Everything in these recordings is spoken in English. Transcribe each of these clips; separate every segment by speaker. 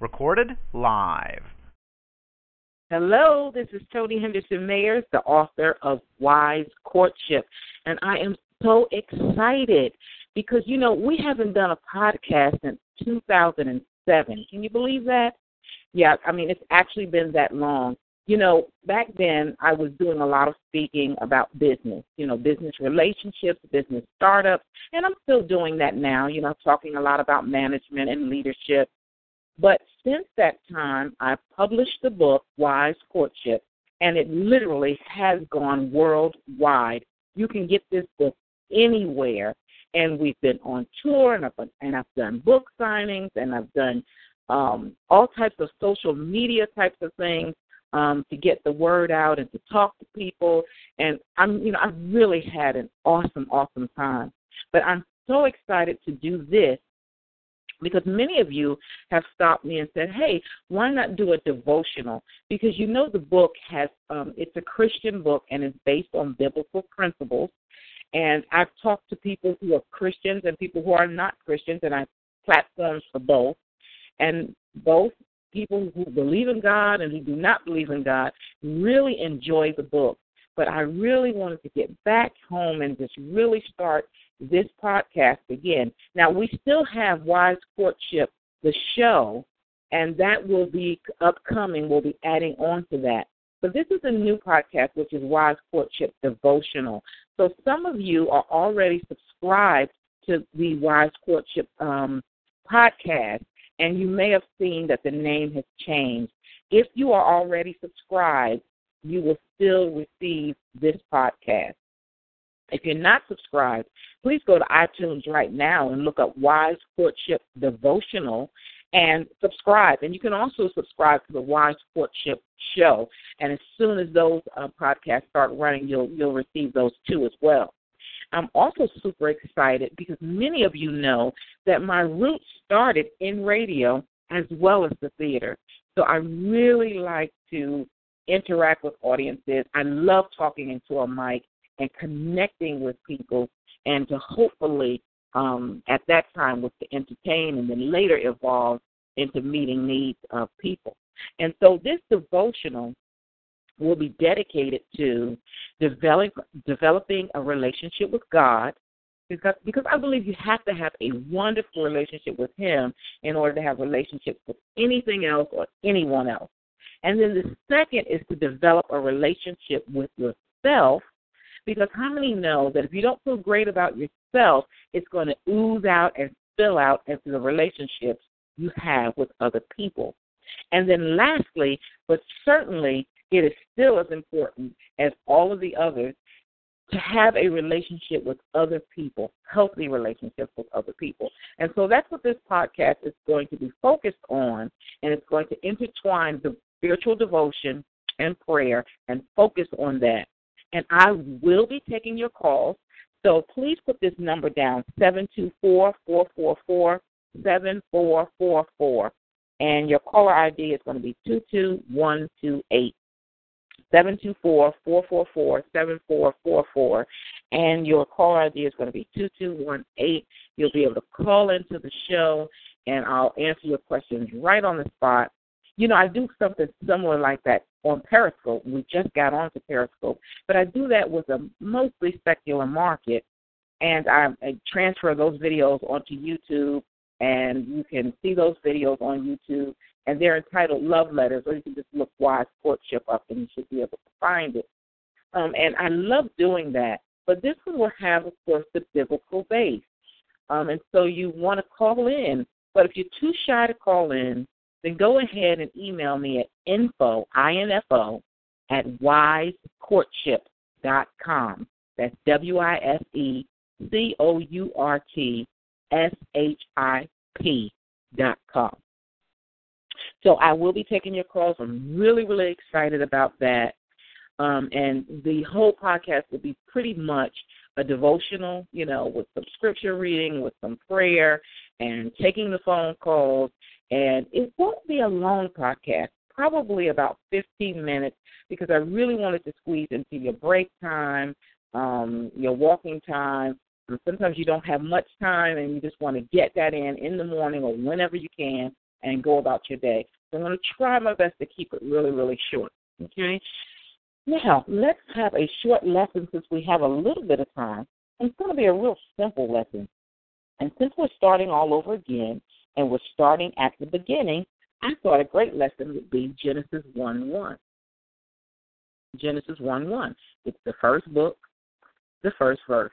Speaker 1: Recorded live.
Speaker 2: Hello, this is Tony Henderson Mayers, the author of Wise Courtship. And I am so excited because, you know, we haven't done a podcast since 2007. Can you believe that? Yeah, I mean, it's actually been that long. You know, back then I was doing a lot of speaking about business, you know, business relationships, business startups, and I'm still doing that now, you know, talking a lot about management and leadership. But since that time, I published the book, Wise Courtship, and it literally has gone worldwide. You can get this book anywhere. And we've been on tour, and I've, and I've done book signings, and I've done um, all types of social media types of things um, to get the word out and to talk to people. And I'm, you know, I've really had an awesome, awesome time. But I'm so excited to do this because many of you have stopped me and said, "Hey, why not do a devotional?" Because you know the book has um, it's a Christian book and it's based on biblical principles. And I've talked to people who are Christians and people who are not Christians, and I platforms for both. And both people who believe in God and who do not believe in God really enjoy the book. But I really wanted to get back home and just really start this podcast again. Now, we still have Wise Courtship, the show, and that will be upcoming. We'll be adding on to that. But this is a new podcast, which is Wise Courtship Devotional. So some of you are already subscribed to the Wise Courtship um, podcast, and you may have seen that the name has changed. If you are already subscribed, you will still receive this podcast. If you're not subscribed, please go to iTunes right now and look up Wise Courtship Devotional and subscribe. And you can also subscribe to the Wise Courtship Show. And as soon as those uh, podcasts start running, you'll you'll receive those too as well. I'm also super excited because many of you know that my roots started in radio as well as the theater. So I really like to interact with audiences. I love talking into a mic and connecting with people and to hopefully um, at that time was to entertain and then later evolve into meeting needs of people. And so this devotional will be dedicated to develop, developing a relationship with God because because I believe you have to have a wonderful relationship with Him in order to have relationships with anything else or anyone else. And then the second is to develop a relationship with yourself because how many know that if you don't feel great about yourself, it's going to ooze out and spill out into the relationships you have with other people. And then lastly, but certainly it is still as important as all of the others to have a relationship with other people, healthy relationships with other people. And so that's what this podcast is going to be focused on, and it's going to intertwine the spiritual devotion and prayer and focus on that. And I will be taking your calls. So please put this number down, 724 444 7444. And your caller ID is going to be 22128. 724-444-7444 and your call ID is going to be 2218. You'll be able to call into the show and I'll answer your questions right on the spot. You know, I do something similar like that on Periscope. We just got onto Periscope, but I do that with a mostly secular market and I, I transfer those videos onto YouTube and you can see those videos on YouTube and they're entitled Love Letters, or you can just look Wise Courtship up and you should be able to find it. Um, and I love doing that. But this one will have, of course, the biblical base. Um, and so you want to call in. But if you're too shy to call in, then go ahead and email me at info, I-N-F-O, at wisecourtship.com. That's W-I-S-E-C-O-U-R-T-S-H-I-P dot com. So I will be taking your calls. I'm really, really excited about that. Um, and the whole podcast will be pretty much a devotional, you know, with some scripture reading, with some prayer, and taking the phone calls. And it won't be a long podcast, probably about 15 minutes, because I really wanted to squeeze into your break time, um, your walking time. Sometimes you don't have much time and you just want to get that in in the morning or whenever you can and go about your day. So I'm going to try my best to keep it really, really short. Okay? Now, let's have a short lesson since we have a little bit of time. It's going to be a real simple lesson. And since we're starting all over again and we're starting at the beginning, I thought a great lesson would be Genesis 1 1. Genesis 1 1. It's the first book, the first verse,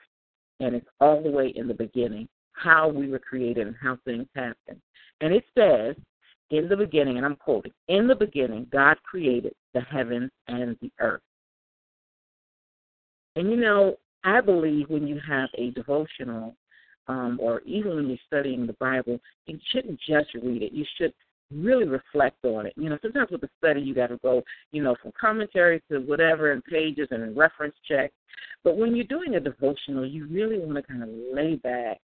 Speaker 2: and it's all the way in the beginning how we were created and how things happen. And it says, in the beginning, and I'm quoting, in the beginning, God created the heavens and the earth. And you know, I believe when you have a devotional, um, or even when you're studying the Bible, you shouldn't just read it. You should really reflect on it. You know, sometimes with the study you got to go, you know, from commentary to whatever and pages and reference check. But when you're doing a devotional, you really want to kind of lay back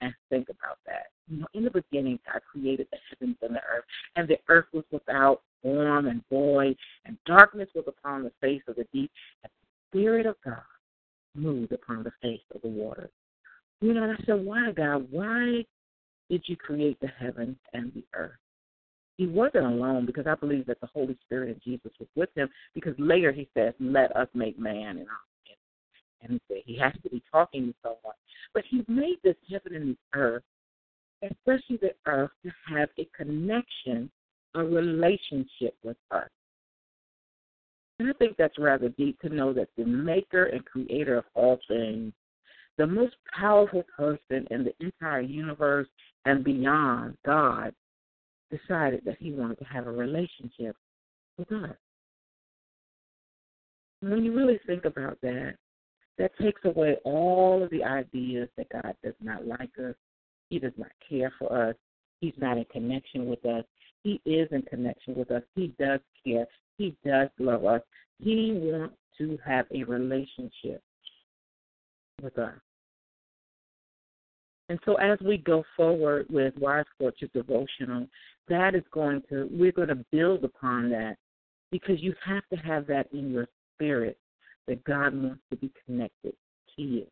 Speaker 2: and think about that. You know, in the beginning, God created the heavens and the earth, and the earth was without form and void, and darkness was upon the face of the deep, and the Spirit of God moved upon the face of the water. You know, and I said, why, God? Why did you create the heavens and the earth? He wasn't alone because I believe that the Holy Spirit and Jesus was with him because later he says, let us make man in our and he has to be talking to someone. But he made this heaven and the earth, especially the earth, to have a connection, a relationship with us. And I think that's rather deep to know that the maker and creator of all things, the most powerful person in the entire universe and beyond, God, decided that he wanted to have a relationship with us. when you really think about that, that takes away all of the ideas that God does not like us, He does not care for us, He's not in connection with us. He is in connection with us. He does care. He does love us. He wants to have a relationship with us. And so as we go forward with Wise Courtship Devotional, that is going to, we're going to build upon that because you have to have that in your spirit that God wants to be connected to you.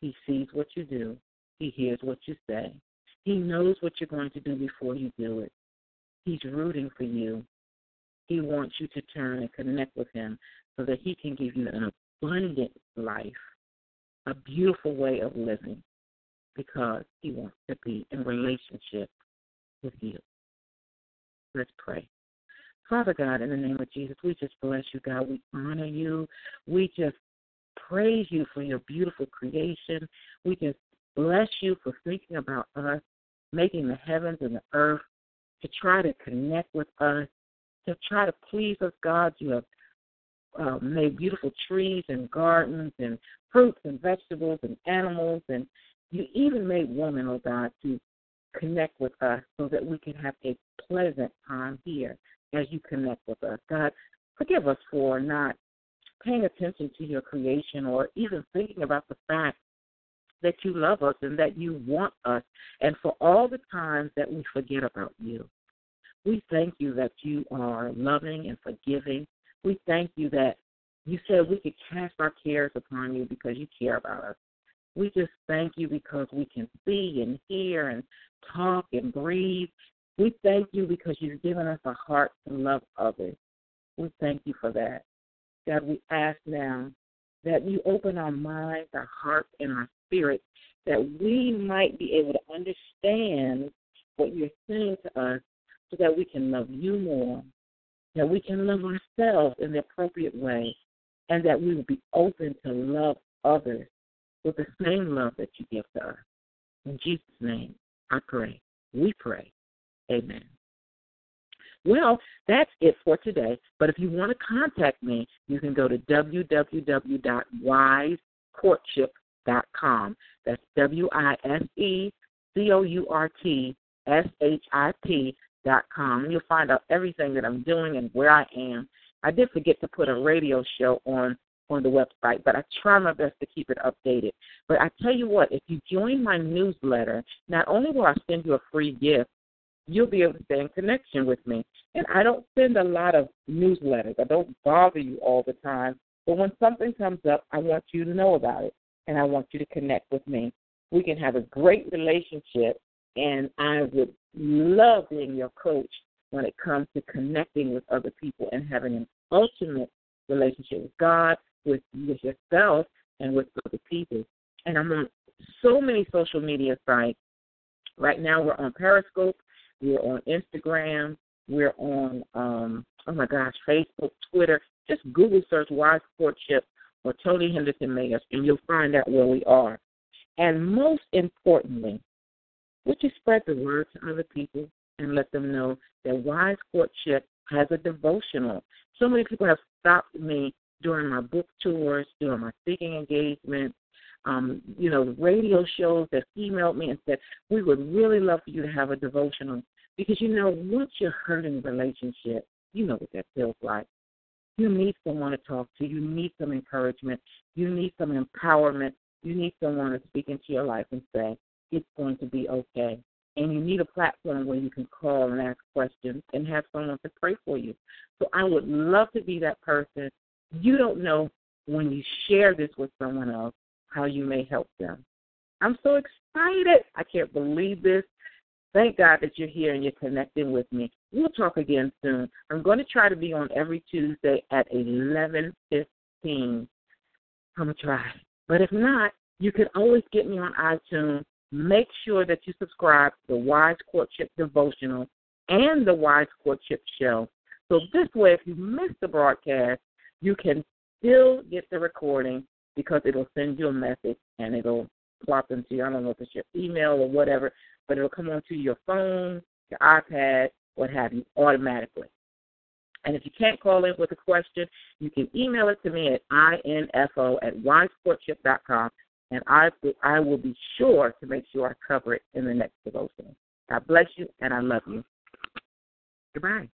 Speaker 2: He sees what you do, He hears what you say, He knows what you're going to do before you do it. He's rooting for you. He wants you to turn and connect with Him so that He can give you an abundant life, a beautiful way of living, because He wants to be in relationship with you. Let's pray. Father God, in the name of Jesus, we just bless you, God. We honor you. We just praise you for your beautiful creation. We just bless you for thinking about us, making the heavens and the earth, to try to connect with us, to try to please us, God. You have uh, made beautiful trees and gardens and fruits and vegetables and animals, and you even made woman, oh God, to connect with us so that we can have a pleasant time here as you connect with us. God, forgive us for not paying attention to your creation or even thinking about the fact that you love us and that you want us, and for all the times that we forget about you. We thank you that you are loving and forgiving. We thank you that you said we could cast our cares upon you because you care about us. We just thank you because we can see and hear and talk and breathe we thank you because you've given us a heart to love others. We thank you for that. God, we ask now that you open our minds, our hearts, and our spirits that we might be able to understand what you're saying to us so that we can love you more, that we can love ourselves in the appropriate way, and that we will be open to love others with the same love that you give to us. In Jesus' name, I pray. We pray. Amen. Well, that's it for today. But if you want to contact me, you can go to www.wisecourtship.com. That's W I S E C O U R T S H I P dot com. You'll find out everything that I'm doing and where I am. I did forget to put a radio show on on the website, but I try my best to keep it updated. But I tell you what, if you join my newsletter, not only will I send you a free gift, you'll be able to stay in connection with me. And I don't send a lot of newsletters. I don't bother you all the time. But when something comes up, I want you to know about it and I want you to connect with me. We can have a great relationship and I would love being your coach when it comes to connecting with other people and having an ultimate relationship with God, with, with yourself, and with other people. And I'm on so many social media sites. Right now, we're on Periscope, we're on Instagram, we're on, um, oh my gosh, Facebook, Twitter. Just Google search Wise Courtship or Tony Henderson Mayers, and you'll find out where we are. And most importantly, would you spread the word to other people and let them know that Wise Courtship has a devotional? So many people have stopped me during my book tours, during my speaking engagements, um, you know, radio shows that emailed me and said, We would really love for you to have a devotional. Because, you know, once you're hurt in a relationship, you know what that feels like. You need someone to talk to. You need some encouragement. You need some empowerment. You need someone to speak into your life and say, it's going to be okay. And you need a platform where you can call and ask questions and have someone to pray for you. So I would love to be that person. You don't know when you share this with someone else how you may help them. I'm so excited. I can't believe this. Thank God that you're here and you're connecting with me. We'll talk again soon. I'm going to try to be on every Tuesday at 11:15. I'm gonna try, but if not, you can always get me on iTunes. Make sure that you subscribe to the Wise Courtship Devotional and the Wise Courtship Show. So this way, if you miss the broadcast, you can still get the recording because it'll send you a message and it'll plop into you. I don't know if it's your email or whatever, but it'll come onto your phone, your iPad, what have you, automatically. And if you can't call in with a question, you can email it to me at info at wisecourtship.com, and I, I will be sure to make sure I cover it in the next devotion. God bless you, and I love you. Goodbye.